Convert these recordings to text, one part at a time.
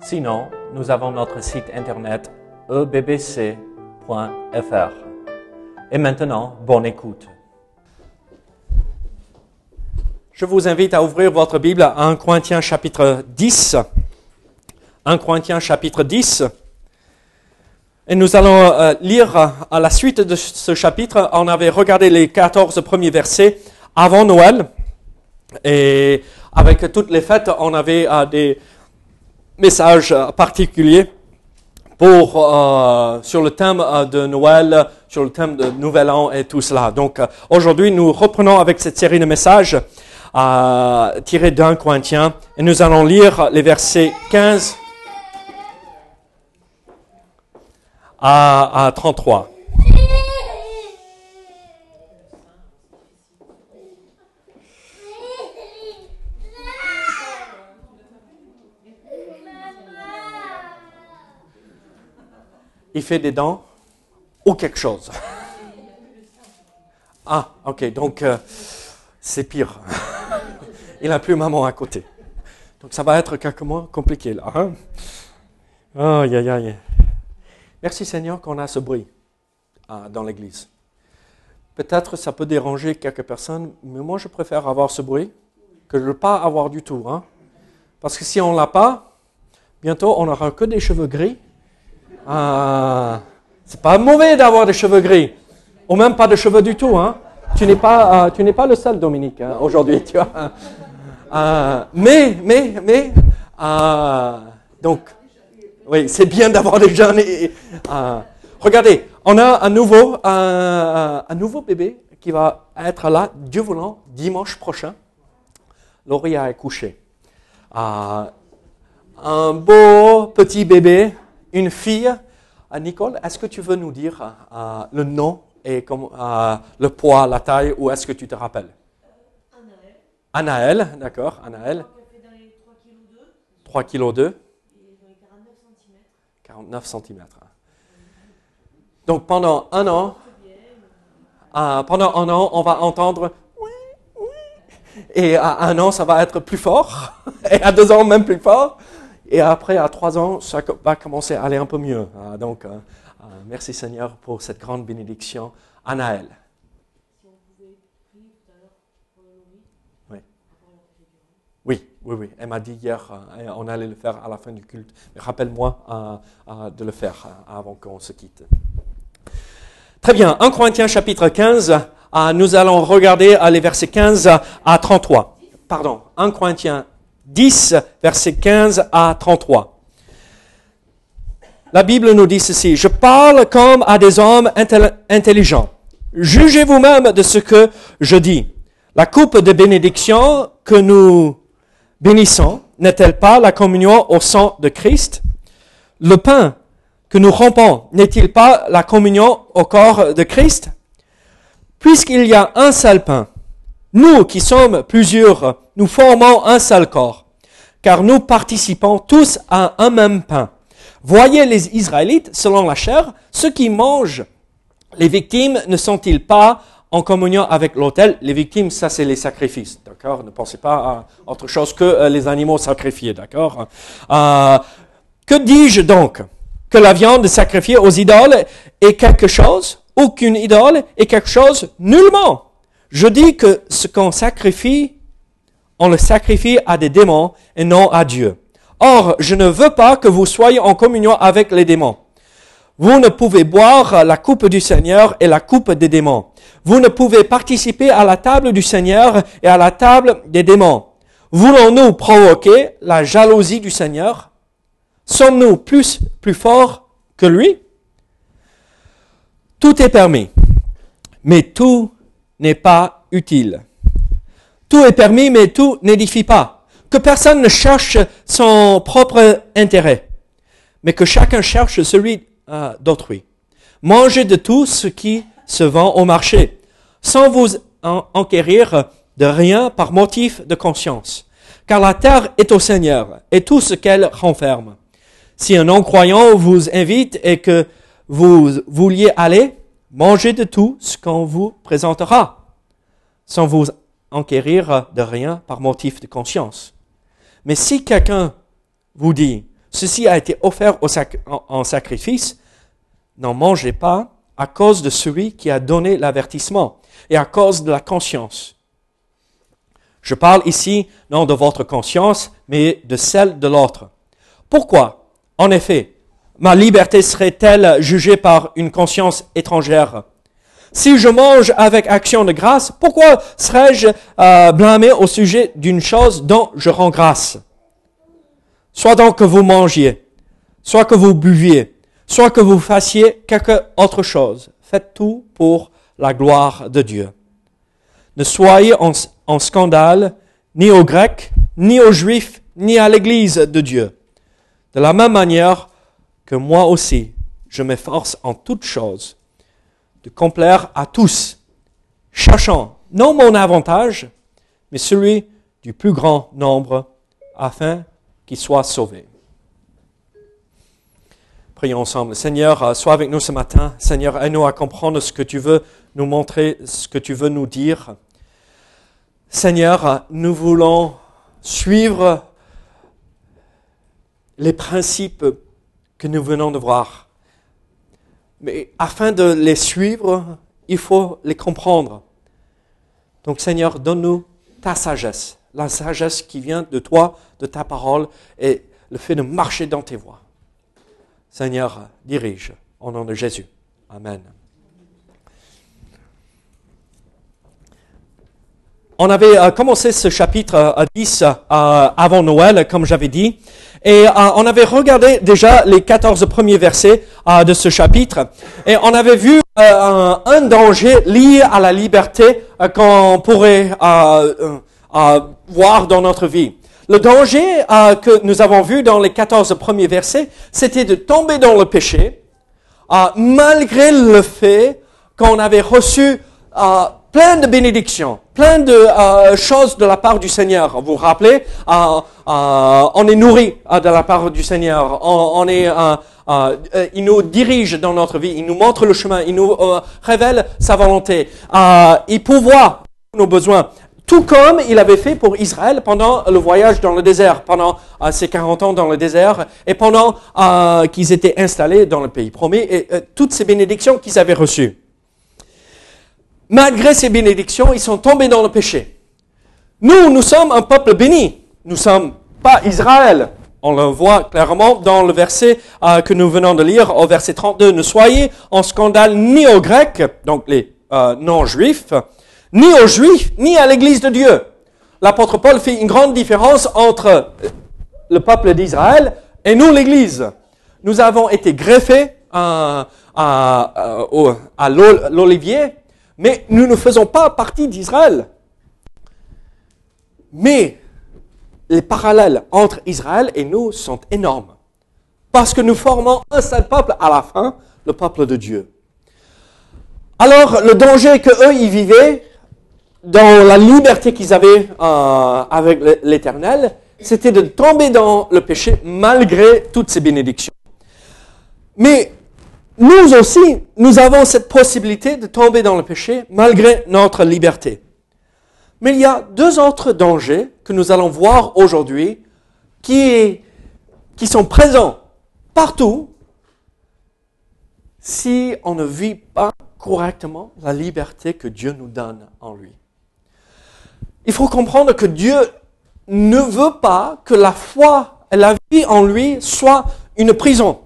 Sinon, nous avons notre site internet ebbc.fr. Et maintenant, bonne écoute. Je vous invite à ouvrir votre Bible à 1 Corinthiens chapitre 10. 1 Corinthiens chapitre 10. Et nous allons euh, lire à la suite de ce chapitre. On avait regardé les 14 premiers versets avant Noël. Et avec toutes les fêtes, on avait euh, des messages particuliers pour, euh, sur le thème de Noël, sur le thème de Nouvel An et tout cela. Donc aujourd'hui, nous reprenons avec cette série de messages tirés d'un Corinthiens et nous allons lire les versets 15 à, à 33. Il fait des dents ou quelque chose. Ah, ok, donc euh, c'est pire. Il n'a plus maman à côté. Donc ça va être quelques mois compliqué là. Hein? Aïe, aïe, aïe. Merci Seigneur qu'on a ce bruit ah, dans l'église. Peut-être ça peut déranger quelques personnes, mais moi je préfère avoir ce bruit que de ne pas avoir du tout. Hein? Parce que si on ne l'a pas, bientôt on n'aura que des cheveux gris. Ah, c'est pas mauvais d'avoir des cheveux gris, ou même pas de cheveux du tout. Hein? Tu n'es pas, euh, le seul, Dominique, hein, aujourd'hui, tu vois. Euh, mais, mais, mais, euh, donc, oui, c'est bien d'avoir des jeunes. Regardez, on a un nouveau, bébé qui va être là, Dieu voulant, dimanche prochain. Laurie a accouché. Un beau petit bébé, une fille. Euh, Nicole, est-ce que tu veux nous dire euh, le nom et euh, le poids, la taille, ou est-ce que tu te rappelles? Anaël. Anaël, d'accord, Anaël. 3 kg 2. 49 cm. Donc pendant un an, euh, pendant un an, on va entendre oui, oui. Et à un an, ça va être plus fort. Et à deux ans, même plus fort. Et après, à trois ans, ça va commencer à aller un peu mieux. Euh, donc, euh, euh, merci Seigneur pour cette grande bénédiction. Anaël. Oui. Oui, oui, oui. Elle m'a dit hier, euh, on allait le faire à la fin du culte. Mais rappelle-moi euh, de le faire avant qu'on se quitte. Très bien. 1 Corinthiens chapitre 15. euh, nous allons regarder les versets 15 à 33. Pardon. 1 Corinthiens 10, versets 15 à 33. La Bible nous dit ceci. Je parle comme à des hommes intel- intelligents. Jugez vous-même de ce que je dis. La coupe de bénédiction que nous bénissons n'est-elle pas la communion au sang de Christ? Le pain que nous rompons n'est-il pas la communion au corps de Christ? Puisqu'il y a un seul pain, nous qui sommes plusieurs, nous formons un seul corps, car nous participons tous à un même pain. Voyez les Israélites, selon la chair, ceux qui mangent les victimes ne sont-ils pas en communion avec l'autel? Les victimes, ça c'est les sacrifices, d'accord? Ne pensez pas à autre chose que euh, les animaux sacrifiés, d'accord? Euh, Que dis-je donc? Que la viande sacrifiée aux idoles est quelque chose Aucune idole est quelque chose Nullement? Je dis que ce qu'on sacrifie, on le sacrifie à des démons et non à Dieu. Or, je ne veux pas que vous soyez en communion avec les démons. Vous ne pouvez boire la coupe du Seigneur et la coupe des démons. Vous ne pouvez participer à la table du Seigneur et à la table des démons. Voulons-nous provoquer la jalousie du Seigneur? Sommes-nous plus, plus forts que lui? Tout est permis, mais tout n'est pas utile. Tout est permis, mais tout n'édifie pas. Que personne ne cherche son propre intérêt. mais que chacun cherche celui euh, d'autrui. Mangez de tout ce qui se vend au marché, sans vous enquérir de rien par motif de conscience. Car la terre est au Seigneur et tout ce qu'elle renferme. Si un non-croyant vous invite et que vous vouliez aller, mangez de tout ce qu'on vous présentera, sans vous enquérir de rien par motif de conscience. Mais si quelqu'un vous dit, ceci a été offert en sacrifice, n'en mangez pas à cause de celui qui a donné l'avertissement et à cause de la conscience. Je parle ici non de votre conscience, mais de celle de l'autre. Pourquoi? En effet, ma liberté serait-elle jugée par une conscience étrangère? Si je mange avec action de grâce, pourquoi serais-je euh, blâmé au sujet d'une chose dont je rends grâce? Soit donc que vous mangiez, soit que vous buviez, soit que vous fassiez quelque autre chose. Faites tout pour la gloire de Dieu. Ne soyez en, scandale ni aux Grecs, ni aux Juifs, ni à l'Église de Dieu. De la même manière que moi aussi, je m'efforce en toutes choses de complaire à tous, cherchant non mon avantage, mais celui du plus grand nombre, afin qu'ils soient sauvés. Prions ensemble. Seigneur, euh, sois avec nous ce matin. Seigneur, aide-nous à comprendre ce que tu veux nous montrer, ce que tu veux nous dire. Seigneur, nous voulons suivre les principes que nous venons de voir. Mais afin de les suivre, il faut les comprendre. Donc Seigneur, donne-nous ta sagesse, la sagesse qui vient de toi, de ta parole, et le fait de marcher dans tes voies. Seigneur, dirige au nom de Jésus. Amen. On avait euh, commencé ce chapitre 10 euh, euh, avant Noël, comme j'avais dit, et on avait regardé déjà les 14 premiers versets de ce chapitre, et on avait vu un, danger lié à la liberté qu'on pourrait voir dans notre vie. Le danger euh, que nous avons vu dans les 14 premiers versets, c'était de tomber dans le péché, euh, malgré le fait qu'on avait reçu euh, plein de bénédictions, plein de choses de la part du Seigneur. Vous vous rappelez, on est nourri de la part du Seigneur, on, est... il nous dirige dans notre vie, il nous montre le chemin, il nous révèle sa volonté, il pourvoit nos besoins. Tout comme il avait fait pour Israël pendant le voyage dans le désert, pendant euh, ces 40 ans dans le désert, et pendant euh, qu'ils étaient installés dans le pays promis, et euh, toutes ces bénédictions qu'ils avaient reçues. Malgré ces bénédictions, ils sont tombés dans le péché. Nous, nous sommes un peuple béni. Nous ne sommes pas Israël. On le voit clairement dans le verset que nous venons de lire, au verset 32. Ne soyez en scandale ni aux Grecs, donc les non-juifs, ni aux Juifs, ni à l'Église de Dieu. L'apôtre Paul fait une grande différence entre le peuple d'Israël et nous, l'Église. Nous avons été greffés à, à l'olivier, mais nous ne faisons pas partie d'Israël. Mais les parallèles entre Israël et nous sont énormes. Parce que nous formons un seul peuple à la fin, le peuple de Dieu. Alors, le danger que eux y vivaient, dans la liberté qu'ils avaient euh, avec l'Éternel, c'était de tomber dans le péché malgré toutes ces bénédictions. Mais nous aussi, nous avons cette possibilité de tomber dans le péché malgré notre liberté. Mais il y a deux autres dangers que nous allons voir aujourd'hui qui, sont présents partout si on ne vit pas correctement la liberté que Dieu nous donne en lui. Il faut comprendre que Dieu ne veut pas que la foi et la vie en lui soit une prison.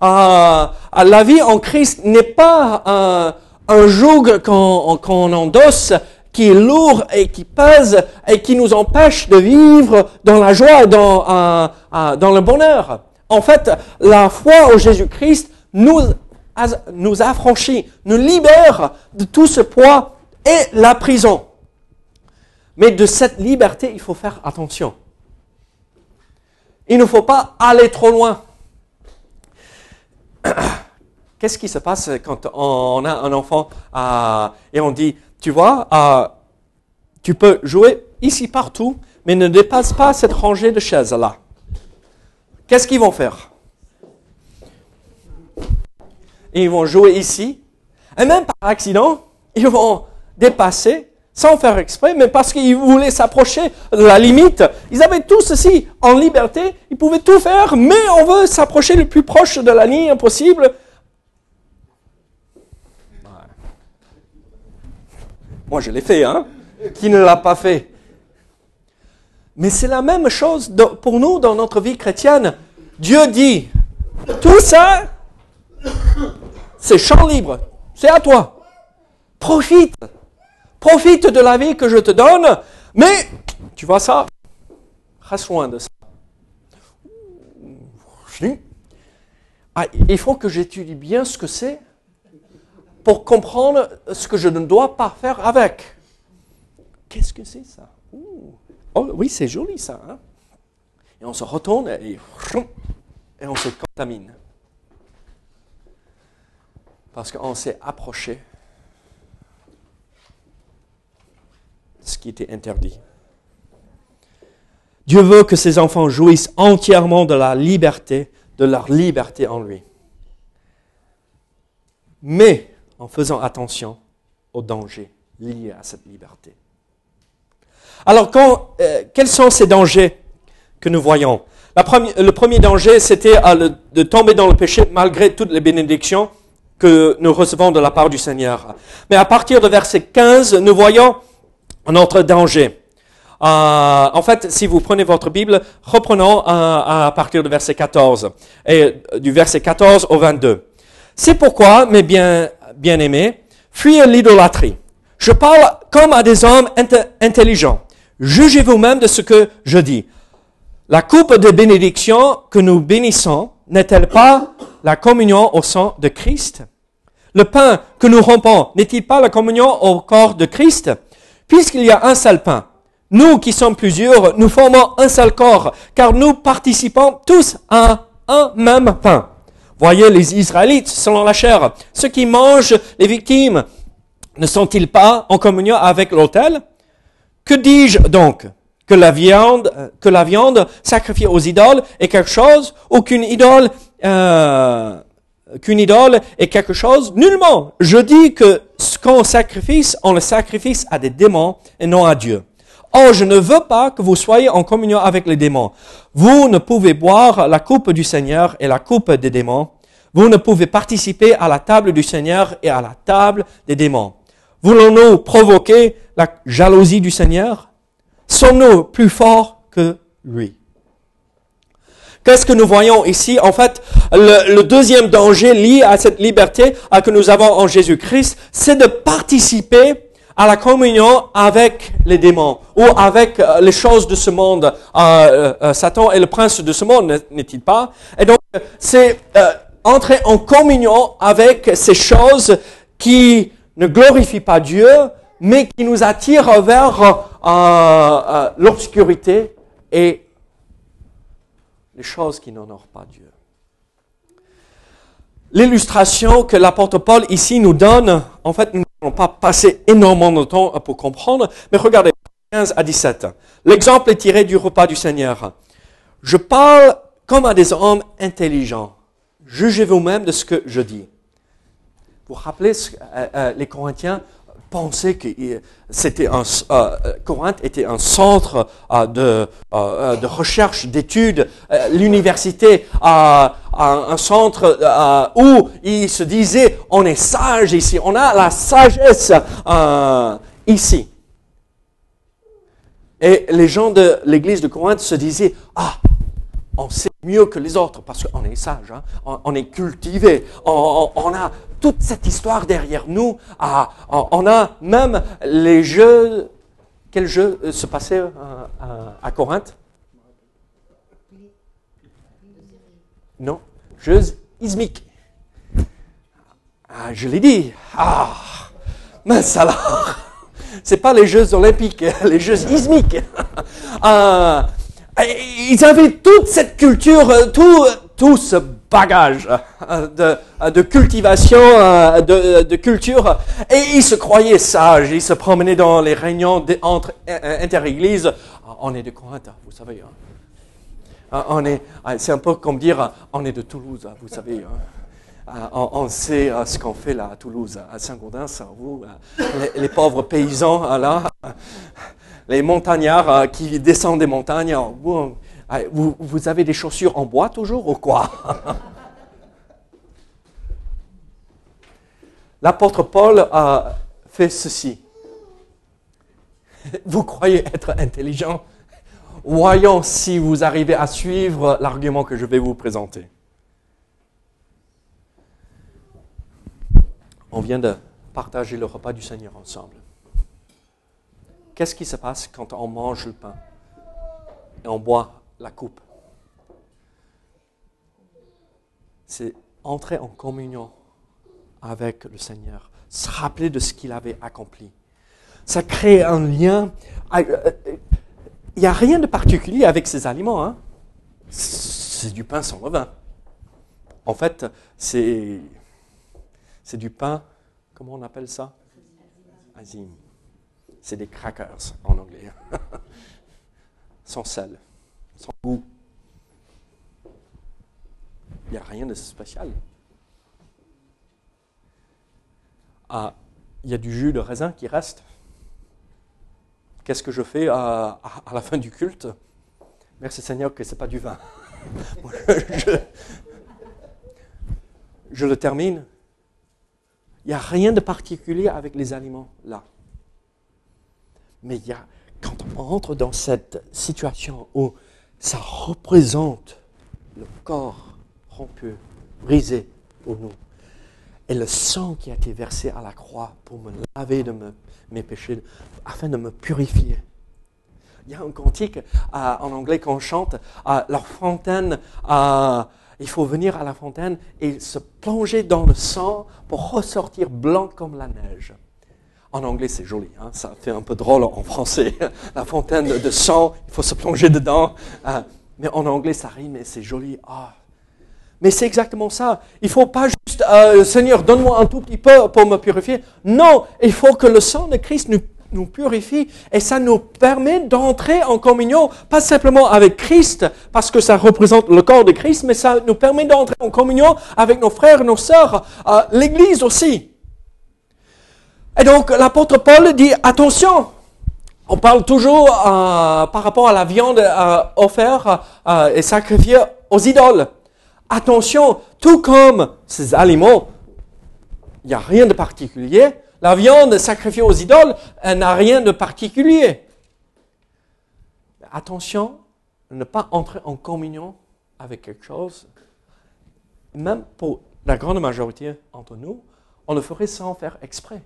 La vie en Christ n'est pas un, joug qu'on endosse qui est lourd et qui pèse et qui nous empêche de vivre dans la joie dans, le bonheur. En fait, la foi au Jésus-Christ nous, nous affranchit, nous libère de tout ce poids et la prison. Mais de cette liberté, il faut faire attention. Il ne faut pas aller trop loin. Qu'est-ce qui se passe quand on a un enfant euh, et on dit, tu vois, euh, tu peux jouer ici partout, mais ne dépasse pas cette rangée de chaises là. Qu'est-ce qu'ils vont faire? Ils vont jouer ici, et même par accident, ils vont dépasser sans faire exprès, mais parce qu'ils voulaient s'approcher de la limite. Ils avaient tout ceci en liberté, ils pouvaient tout faire, mais on veut s'approcher le plus proche de la ligne possible. Moi, je l'ai fait, hein Qui ne l'a pas fait? Mais c'est la même chose pour nous dans notre vie chrétienne. Dieu dit, tout ça, c'est champ libre, c'est à toi. Profite. Profite de la vie que je te donne, mais tu vois ça, reste loin de ça. Ah, il faut que j'étudie bien ce que c'est pour comprendre ce que je ne dois pas faire avec. Qu'est-ce que c'est ça? Oh oui, c'est joli ça. Hein? et on se retourne et, et on se contamine. Parce qu'on s'est approché ce qui était interdit. Dieu veut que ses enfants jouissent entièrement de la liberté, de leur liberté en lui. Mais en faisant attention aux dangers liés à cette liberté. Alors, euh, quels sont ces dangers que nous voyons? Le premier danger, c'était de tomber dans le péché malgré toutes les bénédictions que nous recevons de la part du Seigneur. Mais à partir de verset 15, nous voyons autre danger. Euh, en fait, si vous prenez votre Bible, reprenons à partir du verset 14, et du verset 14 au 22. C'est pourquoi, mes bien, bien-aimés, fuyez l'idolâtrie. Je parle comme à des hommes intelligents. Jugez vous-même de ce que je dis. La coupe de bénédiction que nous bénissons n'est-elle pas la communion au sang de Christ? Le pain que nous rompons n'est-il pas la communion au corps de Christ? Puisqu'il y a un seul pain, nous qui sommes plusieurs, nous formons un seul corps, car nous participons tous à un même pain. Voyez les Israélites selon la chair. Ceux qui mangent les victimes ne sont-ils pas en communion avec l'autel? Que dis-je donc? Que la viande, que la viande sacrifiée aux idoles est quelque chose ou qu'une idole euh, qu'une idole est quelque chose Nullement. Je dis que ce qu'on sacrifie, on le sacrifice à des démons et non à Dieu. Or, je ne veux pas que vous soyez en communion avec les démons. Vous ne pouvez boire la coupe du Seigneur et la coupe des démons. Vous ne pouvez participer à la table du Seigneur et à la table des démons. Voulons-nous provoquer la jalousie du Seigneur? Sommes-nous plus forts que lui? Qu'est-ce que nous voyons ici? En fait, le, deuxième danger lié à cette liberté que nous avons en Jésus-Christ, c'est de participer à la communion avec les démons ou avec euh, les choses de ce monde. Euh, euh, Satan est le prince de ce monde, n'est-il pas? Et donc, c'est entrer en communion avec ces choses qui ne glorifient pas Dieu, mais qui nous attirent vers l'obscurité et les choses qui n'honorent pas Dieu. L'illustration que l'apôtre Paul ici nous donne, en fait, nous n'allons pas passer énormément de temps pour comprendre, mais regardez, 15 à 17. L'exemple est tiré du repas du Seigneur. Je parle comme à des hommes intelligents. Jugez vous-même de ce que je dis. Vous vous rappelez, euh, euh, les Corinthiens pensaient que un, euh, Corinthe était un centre euh, de, euh, recherche, d'études. L'université a un centre où il se disait on est sage ici, on a la sagesse ici. Et les gens de l'église de Corinthe se disaient ah on sait mieux que les autres parce qu'on est sage, hein. on, est cultivé, on, a toute cette histoire derrière nous. On a même les jeux. Quel jeu se passait euh, à, Corinthe? Non, jeux ismiques. Ah, je l'ai dit. Ah, mince alors. C'est pas les Jeux olympiques, les Jeux ismiques. Ah, ils avaient toute cette culture, euh, tout, tout ce bagage de, cultivation, de, culture, et il se croyait sage, il se promenait dans les réunions entre inter-églises. Ah, on est de Corinthe, vous savez. Hein. Ah, on est, ah, c'est un peu comme dire, on est de Toulouse, vous savez. Hein. On, sait ce qu'on fait là à Toulouse, à Saint-Gaudens, les, les, pauvres paysans là, les montagnards qui descendent des montagnes. Vous, vous, avez des chaussures en bois toujours ou quoi? L'apôtre Paul a fait ceci. Vous croyez être intelligent? Voyons si vous arrivez à suivre l'argument que je vais vous présenter. On vient de partager le repas du Seigneur ensemble. Qu'est-ce qui se passe quand on mange le pain et on boit la coupe. C'est entrer en communion avec le Seigneur, se rappeler de ce qu'il avait accompli. Ça crée un lien. Ah, euh, il n'y a rien de particulier avec ces aliments. Hein. C'est du pain sans levain. En fait, c'est, c'est du pain, comment on appelle ça? Azim. C'est des crackers en anglais. sans sel sans goût. Il n'y a rien de spécial. Ah, il y a du jus de raisin qui reste. Qu'est-ce que je fais à, la fin du culte? Merci Seigneur que ce n'est pas du vin. je, le termine. Il n'y a rien de particulier avec les aliments là. Mais il y a, quand on entre dans cette situation où ça représente le corps rompu, brisé pour nous. Et le sang qui a été versé à la croix pour me laver de mes péchés, afin de me purifier. Il y a un cantique en anglais qu'on chante, la fontaine, il faut venir à la fontaine et se plonger dans le sang pour ressortir blanc comme la neige. En anglais, c'est joli, hein. ça fait un peu drôle en français. La fontaine de sang, il faut se plonger dedans. Euh, mais en anglais, ça rime et c'est joli. Ah. Mais c'est exactement ça. Il ne faut pas juste, euh, Seigneur, donne-moi un tout petit peu pour me purifier. Non, il faut que le sang de Christ nous, purifie et ça nous permet d'entrer en communion, pas simplement avec Christ, parce que ça représente le corps de Christ, mais ça nous permet d'entrer en communion avec nos frères nos sœurs, euh, l'Église aussi. Et donc l'apôtre Paul dit, attention, on parle toujours euh, par rapport à la viande euh, offerte euh, et sacrifiée aux idoles. Attention, tout comme ces aliments, il n'y a rien de particulier. La viande sacrifiée aux idoles, elle n'a rien de particulier. Attention, ne pas entrer en communion avec quelque chose, même pour la grande majorité d'entre nous, on le ferait sans faire exprès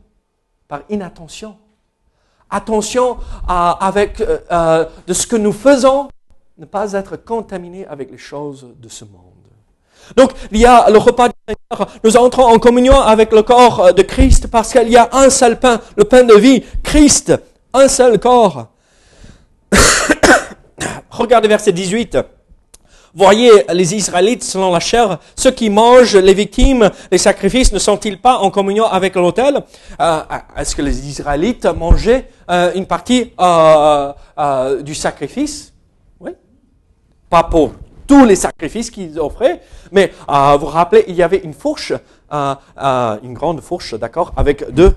par inattention. Attention euh, de ce que nous faisons, ne pas être contaminé avec les choses de ce monde. Donc, il y a le repas du Seigneur. Nous entrons en communion avec le corps de Christ parce qu'il y a un seul pain, le pain de vie, Christ, un seul corps. Regardez verset 18. Voyez les Israélites selon la chair, ceux qui mangent les victimes, les sacrifices, ne sont-ils pas en communion avec l'autel? Euh, Est-ce que les Israélites mangeaient euh, une partie euh, du sacrifice? Oui. Pas pour tous les sacrifices qu'ils offraient, mais vous vous rappelez, il y avait une fourche, une grande fourche, d'accord, avec deux,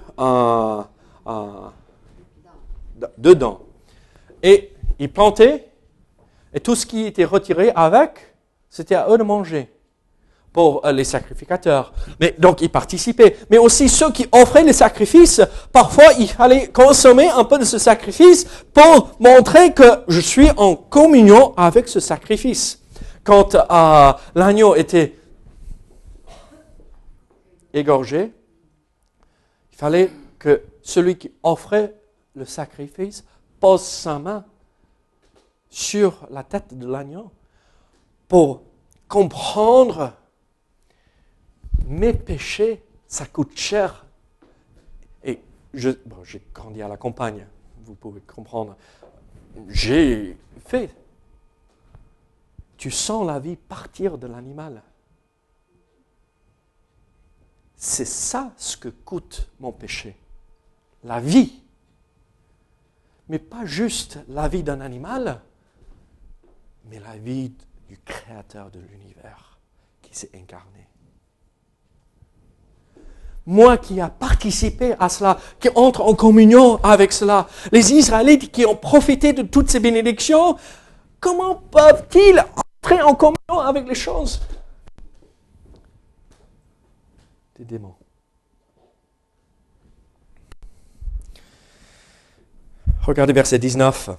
deux dents. Et ils plantaient et tout ce qui était retiré avec, c'était à eux de manger pour euh, les sacrificateurs. Mais donc ils participaient. Mais aussi ceux qui offraient les sacrifices, parfois il fallait consommer un peu de ce sacrifice pour montrer que je suis en communion avec ce sacrifice. Quand euh, l'agneau était égorgé, il fallait que celui qui offrait le sacrifice pose sa main sur la tête de l'agneau pour comprendre mes péchés, ça coûte cher. Et j'ai grandi à la campagne, vous pouvez comprendre. J'ai fait. Tu sens la vie partir de l'animal. C'est ça ce que coûte mon péché. La vie. Mais pas juste la vie d'un animal, mais la vie du Créateur de l'univers qui s'est incarné. Moi qui ai participé à cela, qui entre en communion avec cela, les Israélites qui ont profité de toutes ces bénédictions, comment peuvent-ils entrer en communion avec les choses? Des démons Regardez verset 19.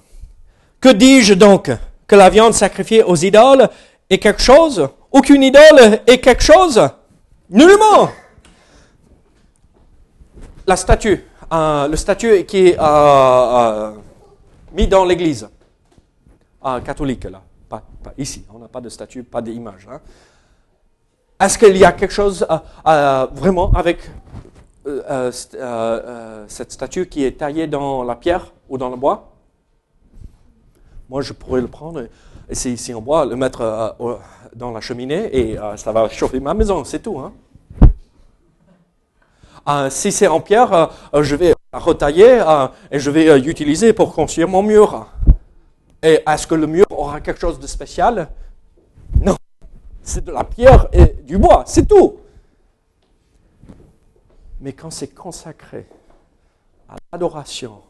Que dis-je donc? Que la viande sacrifiée aux idoles est quelque chose Aucune idole est quelque chose Nullement La statue, euh, le statut qui est euh, euh, mis dans l'église catholique, là, ici, on n'a pas de statue, pas d'image. Hein. Est-ce qu'il y a quelque chose vraiment avec cette statue qui est taillée dans la pierre ou dans le bois? Moi, je pourrais le prendre, c'est ici en bois, le mettre euh, dans la cheminée et euh, ça va chauffer ma maison, c'est tout. Hein. Euh, si c'est en pierre, je vais retailler et je vais l'utiliser pour construire mon mur. Et est-ce que le mur aura quelque chose de spécial? Non. C'est de la pierre et du bois, c'est tout. Mais quand c'est consacré à l'adoration,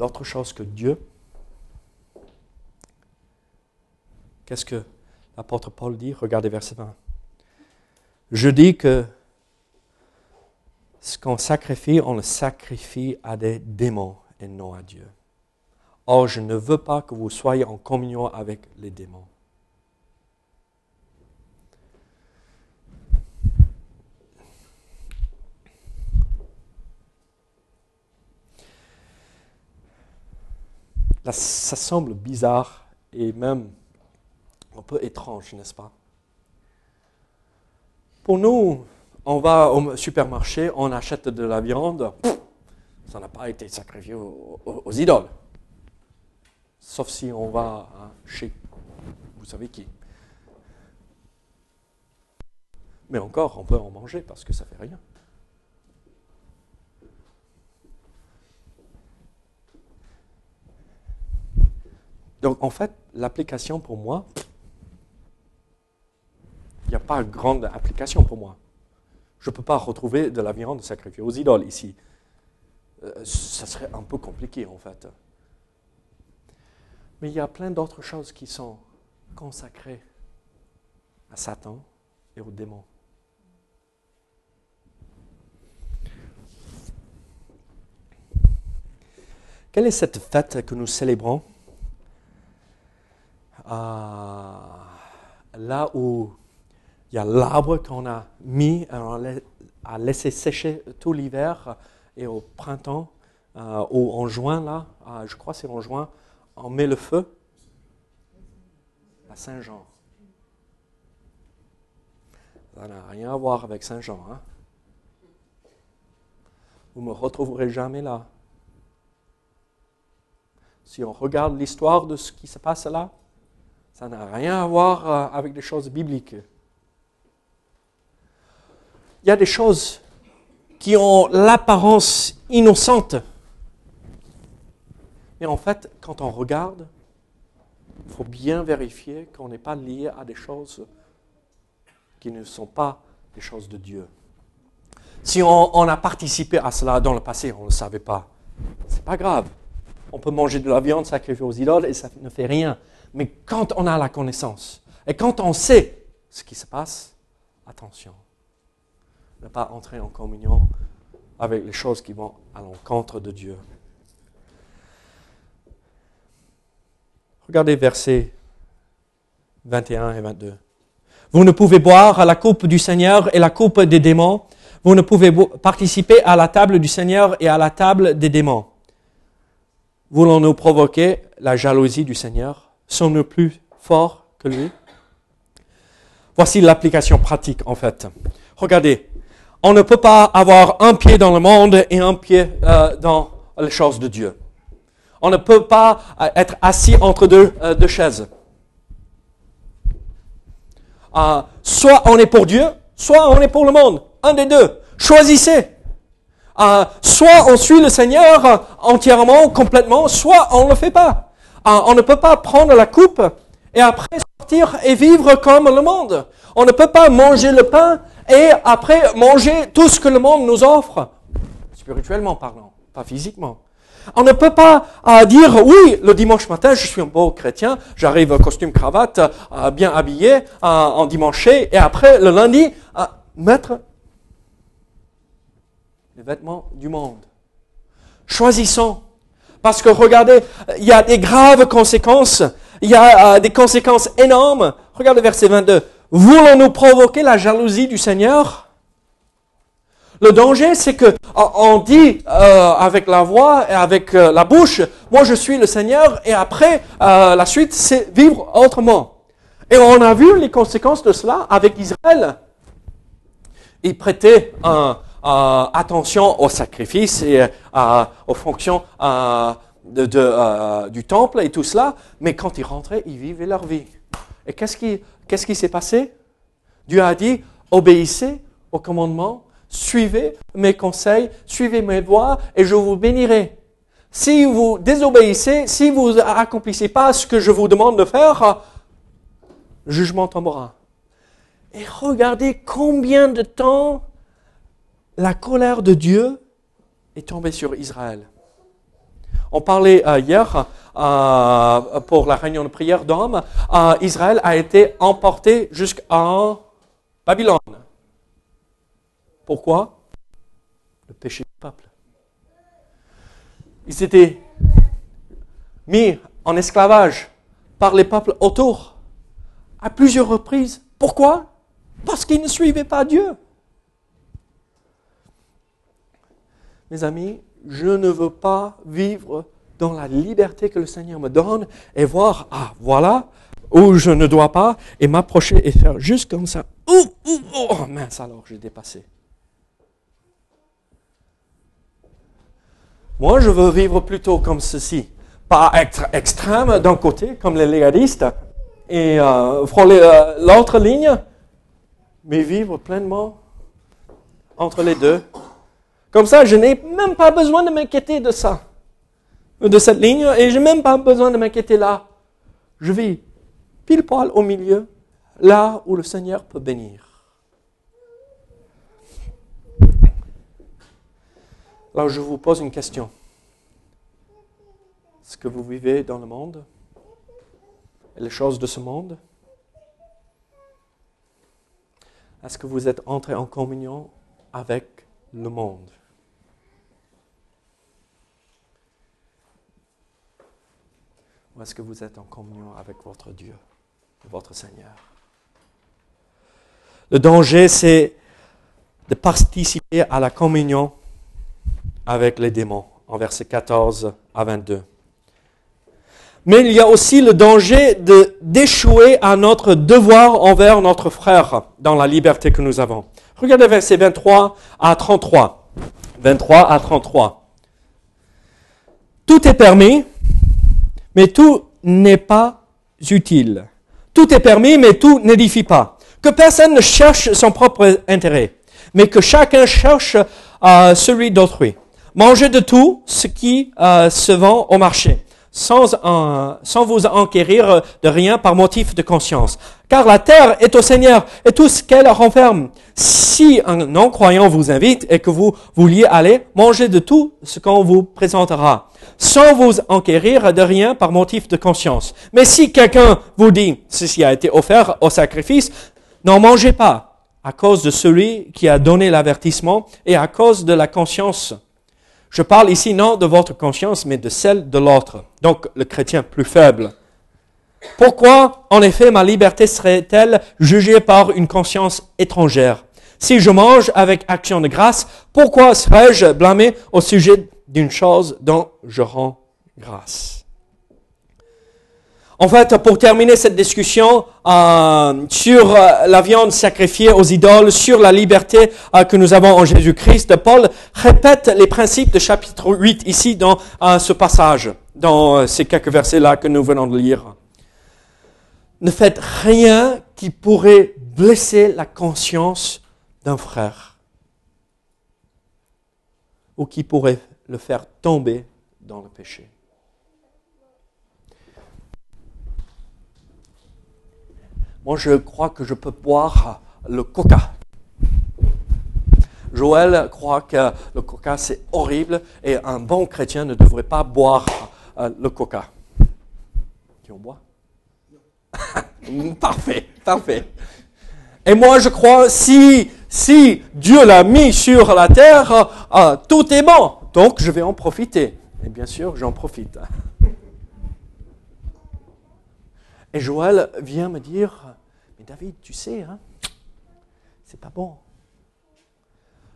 d'autre chose que Dieu. Qu'est-ce que l'apôtre Paul dit? Regardez verset 20. Je dis que ce qu'on sacrifie, on le sacrifie à des démons et non à Dieu. Or, je ne veux pas que vous soyez en communion avec les démons. Ça semble bizarre et même un peu étrange, n'est-ce pas? Pour nous, on va au supermarché, on achète de la viande, ça n'a pas été sacrifié aux, idoles. Sauf si on va chez vous savez qui. Mais encore, on peut en manger parce que ça fait rien. Donc en fait, l'application pour moi, il n'y a pas grande application pour moi. Je ne peux pas retrouver de la viande sacrifiée aux idoles ici. Euh, ça serait un peu compliqué en fait. Mais il y a plein d'autres choses qui sont consacrées à Satan et aux démons. Quelle est cette fête que nous célébrons? Là où il y a l'arbre qu'on a mis, on a laissé sécher tout l'hiver et au printemps euh, ou en juin, là, je crois c'est en juin, on met le feu à Saint-Jean. Ça n'a rien à voir avec Saint-Jean. Hein? Vous ne me retrouverez jamais là. Si on regarde l'histoire de ce qui se passe là, ça n'a rien à voir euh, avec des choses bibliques. Il y a des choses qui ont l'apparence innocente. Mais en fait, quand on regarde, il faut bien vérifier qu'on n'est pas lié à des choses qui ne sont pas des choses de Dieu. Si on, on a participé à cela dans le passé, on ne le savait pas, ce n'est pas grave. On peut manger de la viande sacrifiée aux idoles et ça ne fait rien. Mais quand on a la connaissance et quand on sait ce qui se passe, attention, ne pas entrer en communion avec les choses qui vont à l'encontre de Dieu. Regardez versets 21 et 22. Vous ne pouvez boire à la coupe du Seigneur et la coupe des démons. Vous ne pouvez participer à la table du Seigneur et à la table des démons. Voulons-nous provoquer la jalousie du Seigneur sommes-nous plus forts que lui? Voici l'application pratique en fait. Regardez, on ne peut pas avoir un pied dans le monde et un pied euh, dans les choses de Dieu. On ne peut pas euh, être assis entre deux, euh, chaises. soit on est pour Dieu, soit on est pour le monde. Un des deux. Choisissez. Soit on suit le Seigneur entièrement, complètement, soit on ne le fait pas. Euh, on ne peut pas prendre la coupe et après sortir et vivre comme le monde. On ne peut pas manger le pain et après manger tout ce que le monde nous offre, spirituellement parlant, pas physiquement. On ne peut pas euh, dire, oui, le dimanche matin, je suis un beau chrétien, j'arrive costume, cravate, euh, bien habillé, euh, en dimanche, et après, le lundi, mettre les vêtements du monde. Choisissons. Parce que regardez, il y a des graves conséquences. Il y a des conséquences énormes. Regardez verset 22. Voulons-nous provoquer la jalousie du Seigneur? Le danger, c'est que on dit euh, avec la voix et avec euh, la bouche, moi je suis le Seigneur, et après euh, la suite, c'est vivre autrement. Et on a vu les conséquences de cela avec Israël. Ils prêtaient attention aux sacrifices et aux fonctions de, du temple et tout cela, mais quand ils rentraient, ils vivaient leur vie. Et qu'est-ce qui, qu'est-ce qui s'est passé? Dieu a dit, obéissez au commandement suivez mes conseils, suivez mes voies et je vous bénirai. Si vous désobéissez, si vous accomplissez pas ce que je vous demande de faire, jugement tombera. Et regardez combien de temps la colère de Dieu est tombée sur Israël. On parlait euh, hier euh, pour la réunion de prière d'hommes, euh, Israël a été emporté jusqu'en Babylone. Pourquoi? Le péché du peuple. Ils étaient mis en esclavage par les peuples autour à plusieurs reprises. Pourquoi? Parce qu'ils ne suivaient pas Dieu. Mes amis, je ne veux pas vivre dans la liberté que le Seigneur me donne et voir, ah voilà, où je ne dois pas, et m'approcher et faire juste comme ça. Oh mince alors, j'ai dépassé. Moi, je veux vivre plutôt comme ceci. Pas être extrême d'un côté, comme les légalistes, et euh, frôler euh, l'autre ligne, mais vivre pleinement entre les deux. Comme ça, je n'ai même pas besoin de m'inquiéter de ça, de cette ligne, et je n'ai même pas besoin de m'inquiéter là. Je vis pile poil au milieu, là où le Seigneur peut bénir. Alors je vous pose une question. Est-ce que vous vivez dans le monde et les choses de ce monde? Est-ce que vous êtes entré en communion avec le monde? Ou est-ce que vous êtes en communion avec votre Dieu, votre Seigneur? Le danger, c'est de participer à la communion avec les démons, en versets 14 à 22. Mais il y a aussi le danger de d'échouer à notre devoir envers notre frère dans la liberté que nous avons. Regardez versets 23 à 33. 23 à 33. Tout est permis, mais tout n'est pas utile. Tout est permis, mais tout n'édifie pas. Que personne ne cherche son propre intérêt, mais que chacun cherche euh, celui d'autrui. Mangez de tout ce qui euh, se vend au marché, sans, sans vous enquérir de rien par motif de conscience. Car la terre est au Seigneur et tout ce qu'elle renferme. Si un non-croyant vous invite et que vous vouliez aller, mangez de tout ce qu'on vous présentera, sans vous enquérir de rien par motif de conscience. Mais si quelqu'un vous dit, ceci a été offert au sacrifice, n'en mangez pas, à cause de celui qui a donné l'avertissement et à cause de la conscience je parle ici non de votre conscience, mais de celle de l'autre, donc le chrétien plus faible. Pourquoi, en effet, ma liberté serait-elle jugée par une conscience étrangère? Si je mange avec action de grâce, pourquoi serais-je blâmé au sujet d'une chose dont je rends grâce en fait, pour terminer cette discussion euh, sur euh, la viande sacrifiée aux idoles, sur la liberté euh, que nous avons en Jésus-Christ, Paul répète les principes de chapitre 8 ici dans ce passage, dans ces quelques versets-là que nous venons de lire. Ne faites rien qui pourrait blesser la conscience d'un frère ou qui pourrait le faire tomber dans le péché. Moi, je crois que je peux boire le coca. Joël croit que le coca, c'est horrible et un bon chrétien ne devrait pas boire euh, le coca. Qui on boit? Parfait, parfait. Et moi, je crois, si, si Dieu l'a mis sur la terre, euh, tout est bon. Donc, je vais en profiter. Et bien sûr, j'en profite. Et Joël vient me dire, mais David, tu sais, hein, c'est pas bon.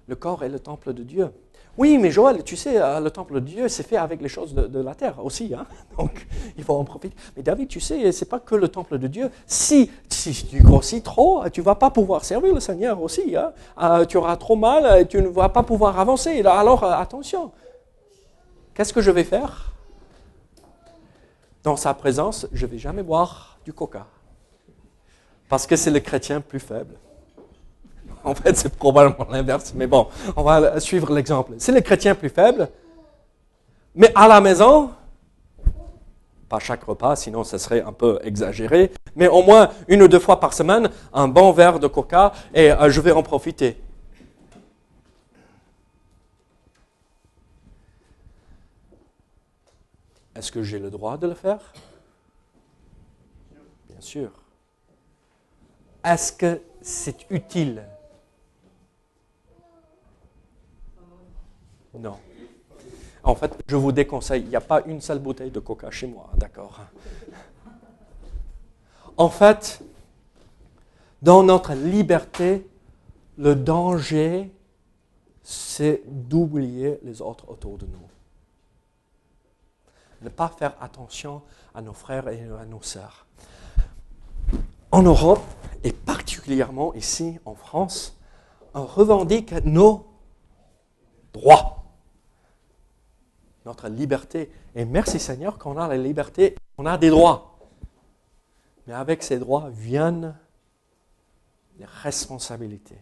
Le corps est le temple de Dieu. Oui, mais Joël, tu sais, euh, le temple de Dieu, c'est fait avec les choses de, la terre aussi. Hein? Donc, il faut en profiter. Mais David, tu sais, c'est pas que le temple de Dieu. Si, tu grossis trop, tu vas pas pouvoir servir le Seigneur aussi. Hein? Euh, tu auras trop mal, et tu ne vas pas pouvoir avancer. Alors, euh, attention. Qu'est-ce que je vais faire? Dans sa présence, je ne vais jamais boire du coca. Parce que c'est le chrétien plus faible. En fait, c'est probablement l'inverse, mais bon, on va suivre l'exemple. C'est le chrétien plus faible, mais à la maison, pas chaque repas, sinon ce serait un peu exagéré, mais au moins une ou deux fois par semaine, un bon verre de coca et euh, je vais en profiter. Est-ce que j'ai le droit de le faire? Bien sûr. Est-ce que c'est utile? Non. En fait, je vous déconseille, il n'y a pas une seule bouteille de coca chez moi, d'accord En fait, dans notre liberté, le danger, c'est d'oublier les autres autour de nous. Ne pas faire attention à nos frères et à nos sœurs. En Europe, et particulièrement ici en France, on revendique nos droits notre liberté. Et merci Seigneur qu'on a la liberté, on a des droits. Mais avec ces droits viennent les responsabilités.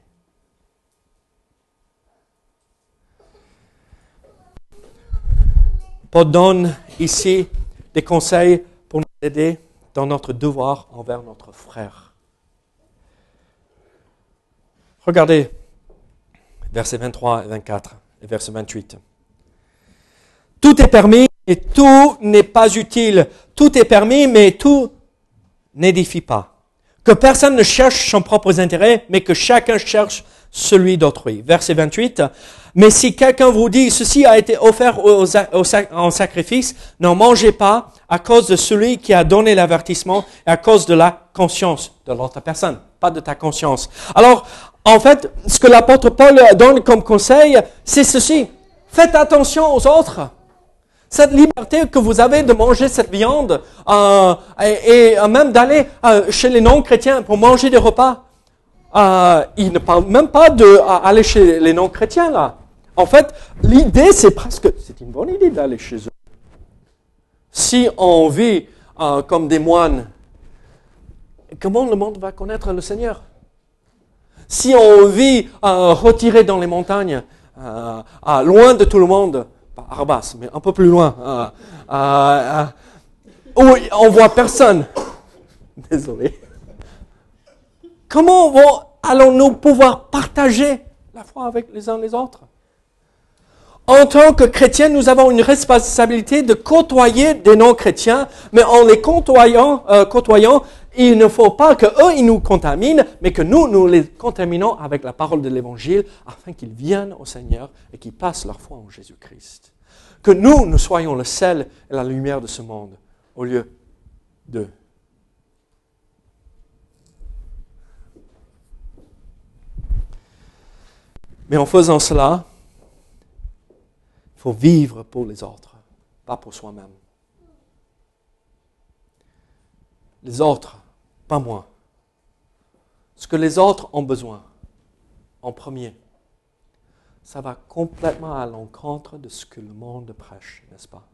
Paul donne ici des conseils pour nous aider dans notre devoir envers notre frère. Regardez versets 23 et 24 et verset 28. Tout est permis et tout n'est pas utile. Tout est permis, mais tout n'édifie pas. Que personne ne cherche son propre intérêt, mais que chacun cherche celui d'autrui. Verset 28. Mais si quelqu'un vous dit, ceci a été offert en sacrifice, n'en mangez pas à cause de celui qui a donné l'avertissement et à cause de la conscience de l'autre personne, pas de ta conscience. Alors, en fait, ce que l'apôtre Paul donne comme conseil, c'est ceci. Faites attention aux autres. Cette liberté que vous avez de manger cette viande euh, et, même d'aller euh, chez les non-chrétiens pour manger des repas, euh, il ne parle même pas d'aller chez les non-chrétiens là. En fait, l'idée c'est presque, c'est une bonne idée d'aller chez eux. Si on vit comme des moines, comment le monde va connaître le Seigneur? Si on vit retiré dans les montagnes, loin de tout le monde, pas Arbas, mais un peu plus loin, euh, euh, où on voit personne. Désolé. Comment allons-nous pouvoir partager la foi avec les uns les autres? En tant que chrétiens, nous avons une responsabilité de côtoyer des non-chrétiens, mais en les côtoyant, euh, côtoyant il ne faut pas que eux ils nous contaminent, mais que nous, nous les contaminons avec la parole de l'Évangile afin qu'ils viennent au Seigneur et qu'ils passent leur foi en Jésus-Christ. Que nous, nous soyons le sel et la lumière de ce monde au lieu d'eux. Mais en faisant cela, il faut vivre pour les autres, pas pour soi-même. Les autres pas moi. Ce que les autres ont besoin, en premier, ça va complètement à l'encontre de ce que le monde prêche, n'est-ce pas?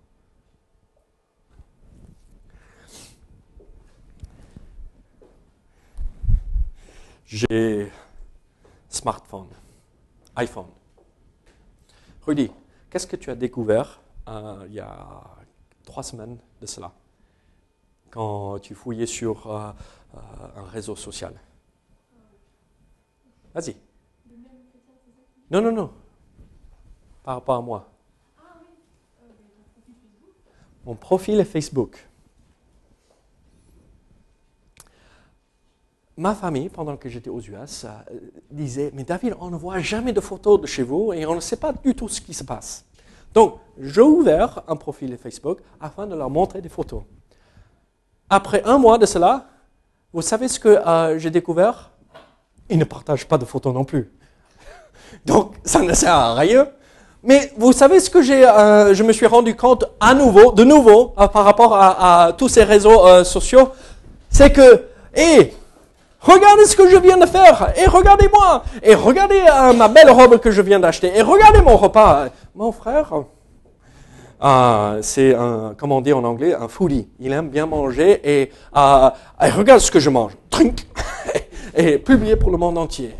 j'ai smartphone, iPhone. Rudy, qu'est-ce que tu as découvert euh, il y a trois semaines de cela, quand tu fouillais sur euh, euh, un réseau social Vas-y. Non, non, non. Par rapport à moi. Mon profil est Facebook. ma famille, pendant que j'étais aux US, euh, disait, mais David, on ne voit jamais de photos de chez vous et on ne sait pas du tout ce qui se passe. Donc, j'ai ouvert un profil Facebook afin de leur montrer des photos. Après un mois de cela, vous savez ce que euh, j'ai découvert? Ils ne partagent pas de photos non plus. Donc, ça ne sert à rien. Mais vous savez ce que j'ai, euh, je me suis rendu compte à nouveau, de nouveau, par rapport à, tous ces réseaux sociaux, c'est que, hé, Regardez ce que je viens de faire. Et regardez-moi. Et regardez euh, ma belle robe que je viens d'acheter. Et regardez mon repas. Mon frère, euh, c'est un, comment on dit en anglais, un foodie. Il aime bien manger et, euh, regarde ce que je mange. Trink. et publié pour le monde entier.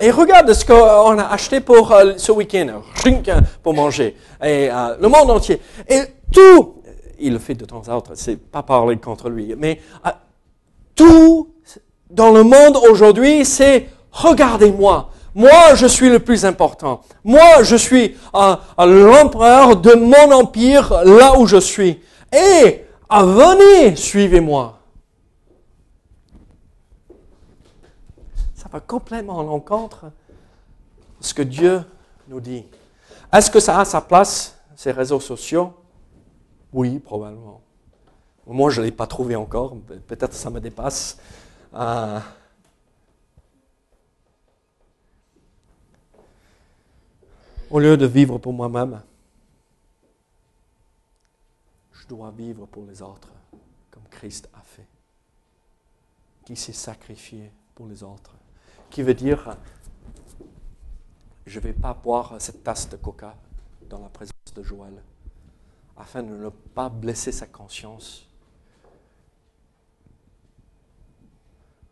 et regarde ce qu'on a acheté pour ce week-end. Trink pour manger. Et le monde entier. Et tout, il le fait de temps à autre. C'est pas parler contre lui, mais tout dans le monde aujourd'hui, c'est regardez-moi. Moi, je suis le plus important. Moi, je suis euh, l'empereur de mon empire là où je suis. Et venez, suivez-moi. Ça va complètement à l'encontre de ce que Dieu nous dit. Est-ce que ça a sa place, ces réseaux sociaux? Oui, probablement. Moi, je ne l'ai pas trouvé encore. Peut-être ça me dépasse. Euh, au lieu de vivre pour moi-même, je dois vivre pour les autres, comme Christ a fait, qui s'est sacrifié pour les autres, qui veut dire, je ne vais pas boire cette tasse de coca dans la présence de Joël, afin de ne pas blesser sa conscience.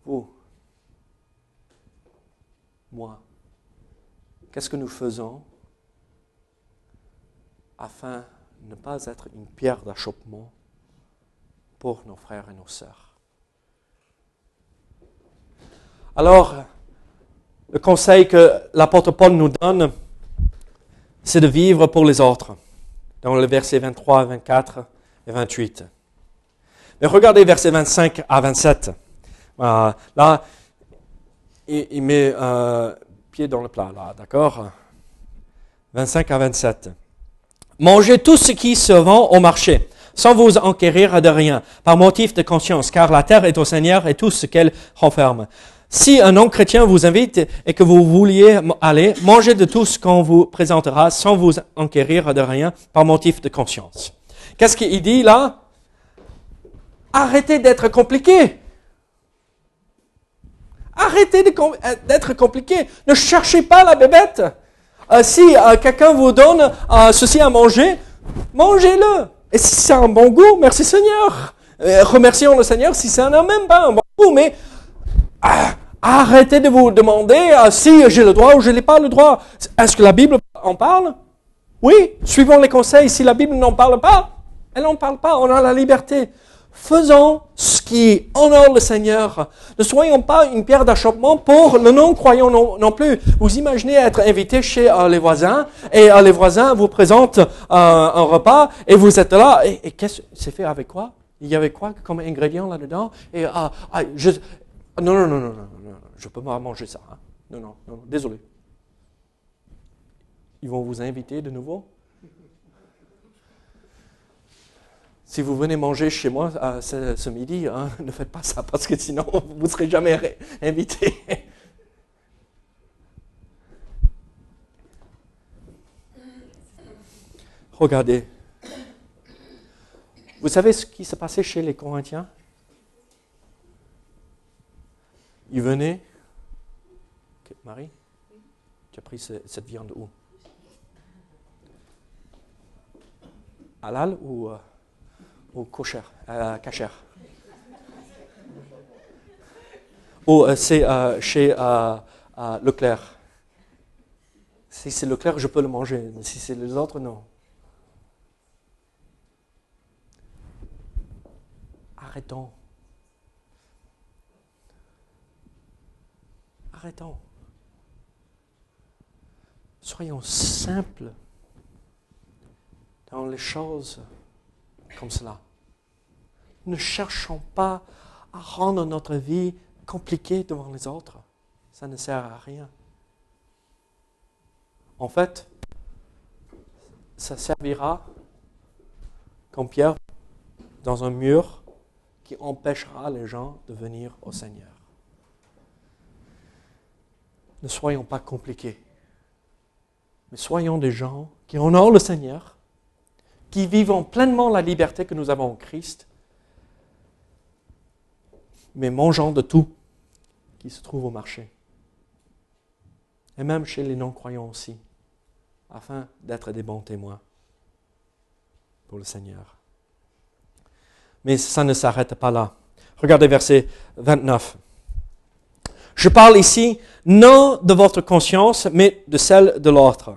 Vous, moi, qu'est-ce que nous faisons afin de ne pas être une pierre d'achoppement pour nos frères et nos sœurs Alors, le conseil que l'apôtre Paul nous donne, c'est de vivre pour les autres, dans le verset 23, 24 et 28. Mais regardez versets 25 à 27. Euh, là, il, met euh, pied dans le plat, là, d'accord? 25 à 27. Mangez tout ce qui se vend au marché, sans vous enquérir de rien, par motif de conscience, car la terre est au Seigneur et tout ce qu'elle renferme. Si un non-chrétien vous invite et que vous vouliez aller, mangez de tout ce qu'on vous présentera sans vous enquérir de rien par motif de conscience. Qu'est-ce qu'il dit là? Arrêtez d'être compliqué. Arrêtez d'être compliqué. Ne cherchez pas la bébête. Euh, si euh, quelqu'un vous donne ceci à manger, mangez-le. Et si c'est un bon goût, merci Seigneur. remercions le Seigneur si ça n'a même pas un bon goût. Mais arrêtez de vous demander si j'ai le droit ou je n'ai pas le droit. Est-ce que la Bible en parle? Oui, suivons les conseils. Si la Bible n'en parle pas, elle n'en parle pas. On a la liberté. Faisons ce qui honore le Seigneur. Ne soyons pas une pierre d'achoppement pour le non-croyant non, plus. Vous imaginez être invité chez euh, les voisins et euh, les voisins vous présentent euh, un repas et vous êtes là. Et, qu'est-ce que c'est fait avec quoi? Il y avait quoi comme ingrédient là-dedans? Et ah, je, non, non, non, non, non, non, je peux pas manger ça. Hein. Non, non, non, désolé. Ils vont vous inviter de nouveau? Si vous venez manger chez moi ce, midi, hein, ne faites pas ça parce que sinon vous ne serez jamais invité. Regardez. Vous savez ce qui s'est passé chez les Corinthiens? Ils venaient. Marie, tu as pris cette viande où? Halal ou. Euh, au cocher, à la cachère. Ou euh, c'est euh, chez Leclerc Si c'est Leclerc, je peux le manger. Mais si c'est les autres, non. Arrêtons. Arrêtons. Soyons simples dans les choses comme cela. Ne cherchons pas à rendre notre vie compliquée devant les autres. Ça ne sert à rien. En fait, ça servira comme pierre dans un mur qui empêchera les gens de venir au Seigneur. Ne soyons pas compliqués, mais soyons des gens qui honorent le Seigneur, qui vivons pleinement la liberté que nous avons en Christ, mais mangeant de tout qui se trouve au marché. Et même chez les non-croyants aussi, afin d'être des bons témoins pour le Seigneur. Mais ça ne s'arrête pas là. Regardez verset 29. Je parle ici non de votre conscience, mais de celle de l'autre.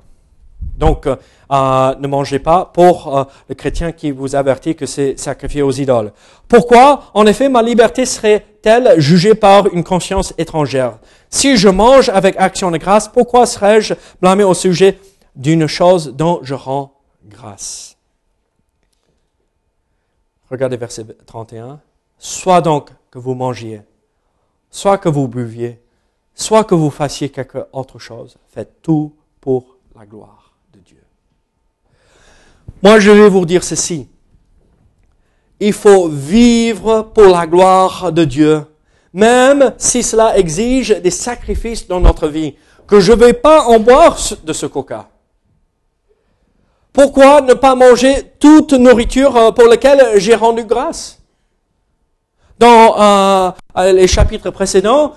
Donc, euh, euh, ne mangez pas pour euh, le chrétien qui vous avertit que c'est sacrifié aux idoles. Pourquoi En effet, ma liberté serait-elle jugée par une conscience étrangère? Si je mange avec action de grâce, pourquoi serais-je blâmé au sujet d'une chose dont je rends grâce? Regardez verset 31. Soit donc que vous mangiez, soit que vous buviez, soit que vous fassiez quelque autre chose, faites tout pour la gloire Dieu. Moi, je vais vous dire ceci. Il faut vivre pour la gloire de Dieu, même si cela exige des sacrifices dans notre vie, que je ne vais pas en boire de ce coca. Pourquoi ne pas manger toute nourriture euh, pour laquelle j'ai rendu grâce? Dans euh, euh, les chapitres précédents,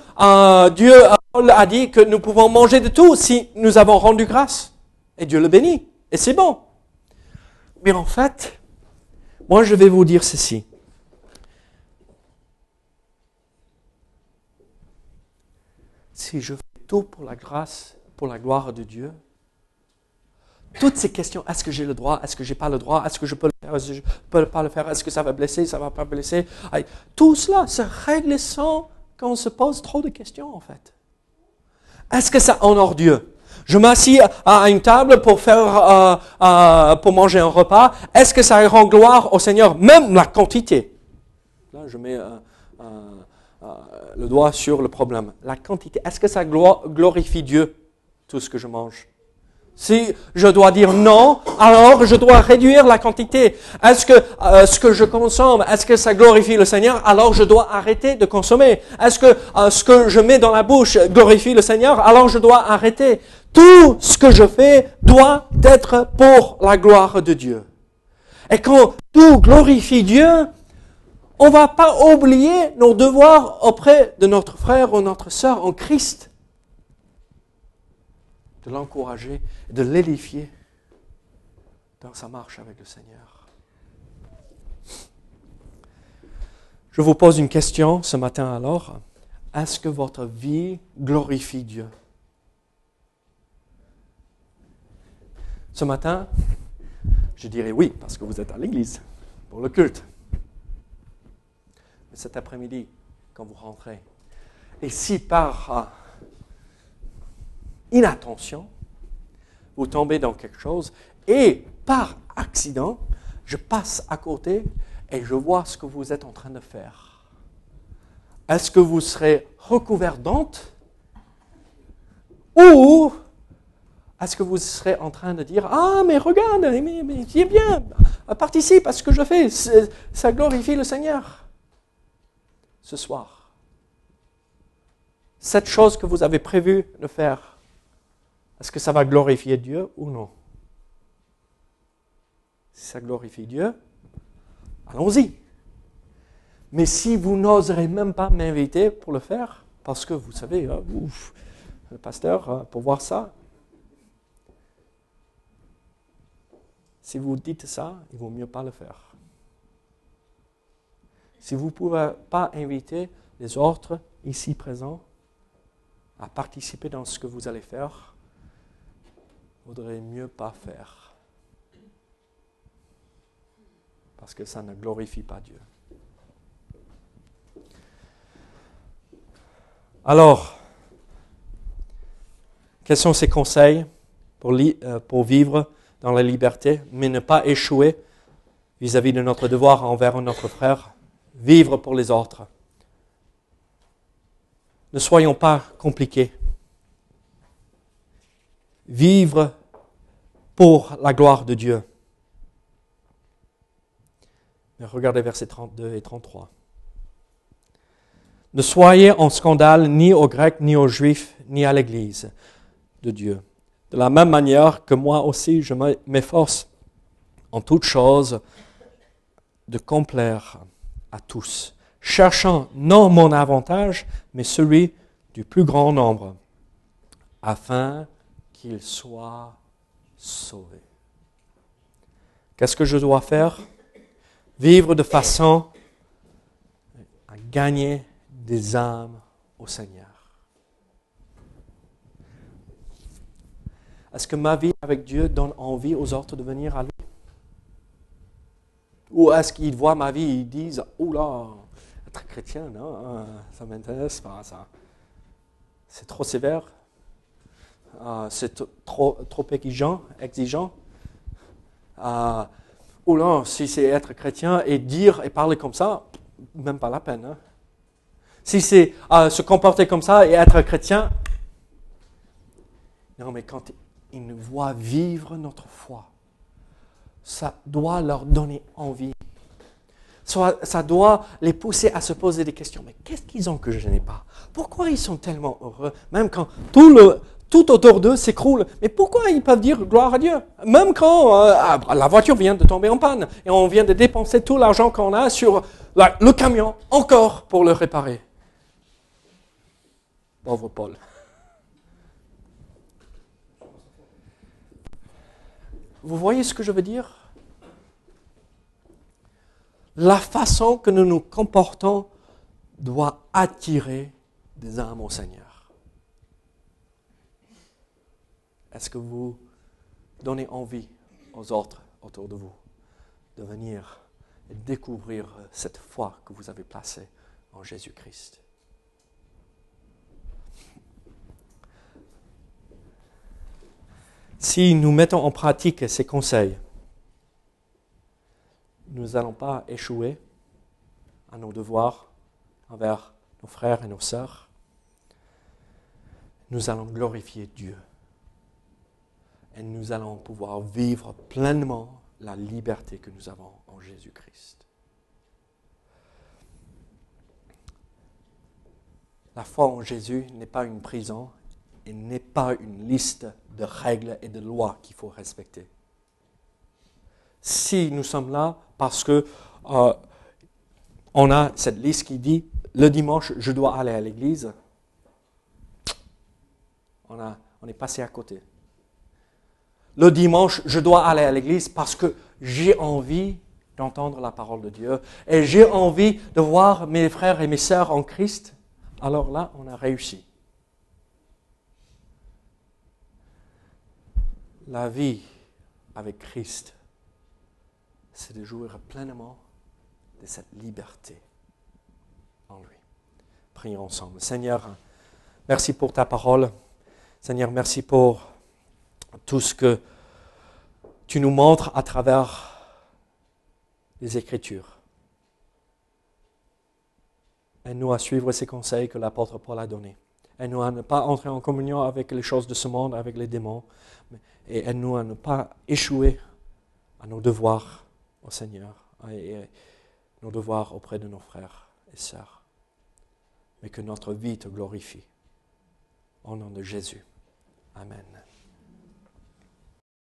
Dieu a dit que nous pouvons manger de tout si nous avons rendu grâce. Et Dieu le bénit. Et c'est bon. Mais en fait, moi je vais vous dire ceci. Si je fais tout pour la grâce, pour la gloire de Dieu, toutes ces questions, est-ce que j'ai le droit, est-ce que j'ai pas le droit, est-ce que je peux le faire, est-ce que je peux pas le faire, est-ce que ça va blesser, ça va pas blesser, tout cela se règle sans qu'on se pose trop de questions en fait. Est-ce que ça honore Dieu? Je m'assis à une table pour faire, euh, euh, pour manger un repas. Est-ce que ça rend gloire au Seigneur, même la quantité? Là, je mets euh, le doigt sur le problème. La quantité. Est-ce que ça glorifie Dieu tout ce que je mange? Si je dois dire non, alors je dois réduire la quantité. Est-ce que ce que je consomme, est-ce que ça glorifie le Seigneur? Alors je dois arrêter de consommer. Est-ce que ce que je mets dans la bouche glorifie le Seigneur? Alors je dois arrêter. Tout ce que je fais doit être pour la gloire de Dieu. Et quand tout glorifie Dieu, on va pas oublier nos devoirs auprès de notre frère ou notre sœur en Christ de l'encourager, de l'édifier dans sa marche avec le Seigneur. Je vous pose une question ce matin alors. Est-ce que votre vie glorifie Dieu? Ce matin, je dirais oui, parce que vous êtes à l'église pour le culte. Mais cet après-midi, quand vous rentrez, et si par inattention, vous tombez dans quelque chose et par accident, je passe à côté et je vois ce que vous êtes en train de faire. Est-ce que vous serez recouvert d'honte ou est-ce que vous serez en train de dire Ah, mais regarde, mais, bien, participe à ce que je fais, ça glorifie le Seigneur ce soir. Cette chose que vous avez prévu de faire, est-ce que ça va glorifier Dieu ou non? Si ça glorifie Dieu, allons-y. Mais si vous n'oserez même pas m'inviter pour le faire, parce que vous savez, ouf, le pasteur, hein, pour voir ça, si vous dites ça, il vaut mieux pas le faire. Si vous ne pouvez pas inviter les autres ici présents, à participer dans ce que vous allez faire, vaudrait mieux pas faire. Parce que ça ne glorifie pas Dieu. Alors, quels sont ces conseils pour, euh, pour vivre dans la liberté, mais ne pas échouer vis-à-vis de notre devoir envers notre frère, vivre pour les autres Ne soyons pas compliqués. Vivre pour la gloire de Dieu. regardez versets 32 et 33. Ne soyez en scandale ni aux Grecs, ni aux Juifs, ni à l'Église de Dieu. De la même manière que moi aussi, je m'efforce en toutes choses de complaire à tous, cherchant non mon avantage, mais celui du plus grand nombre, afin qu'ils soient sauvés. Qu'est-ce que je dois faire? Vivre de façon à gagner des âmes au Seigneur. Est-ce que ma vie avec Dieu donne envie aux autres de venir à lui Ou est-ce qu'ils voient ma vie et ils disent Oh là, être chrétien, non, hein, ça ne m'intéresse pas, ça. C'est trop sévère, ah, c'est trop, trop exigeant. exigeant. Ah, ou si c'est être chrétien et dire et parler comme ça, même pas la peine. Hein. Si c'est euh, se comporter comme ça et être chrétien, non, mais quand ils nous voient vivre notre foi, ça doit leur donner envie. Ça doit les pousser à se poser des questions. Mais qu'est-ce qu'ils ont que je n'ai pas? Pourquoi ils sont tellement heureux? Même quand tout, le, tout autour d'eux s'écroule. Mais pourquoi ils peuvent dire gloire à Dieu? Même quand euh, ah, la voiture vient de tomber en panne et on vient de dépenser tout l'argent qu'on a sur le camion encore pour le réparer. Pauvre Paul. Vous voyez ce que je veux dire? La façon que nous nous comportons doit attirer des âmes au Seigneur. Est-ce que vous donnez envie aux autres autour de vous de venir et découvrir cette foi que vous avez placée en Jésus-Christ? Si nous mettons en pratique ces conseils, nous n'allons pas échouer à nos devoirs envers nos frères et nos sœurs. Nous allons glorifier Dieu. Et nous allons pouvoir vivre pleinement la liberté que nous avons en Jésus-Christ. La foi en Jésus n'est pas une prison, et n'est pas une liste de règles et de lois qu'il faut respecter. Si nous sommes là parce que euh, on a cette liste qui dit le dimanche je dois aller à l'église, on, a, on est passé à côté. Le dimanche je dois aller à l'église parce que j'ai envie d'entendre la parole de Dieu et j'ai envie de voir mes frères et mes sœurs en Christ. Alors là, on a réussi. La vie avec Christ, c'est de jouir pleinement de cette liberté en lui. Prions ensemble. Seigneur, merci pour ta parole. Seigneur, merci pour tout ce que tu nous montres à travers les Écritures. Aide-nous à suivre ces conseils que l'apôtre Paul a donnés. Aide-nous à ne pas entrer en communion avec les choses de ce monde, avec les démons, et aide-nous à ne pas échouer à nos devoirs au Seigneur et nos devoirs auprès de nos frères et sœurs, mais que notre vie te glorifie. Au nom de Jésus. Amen.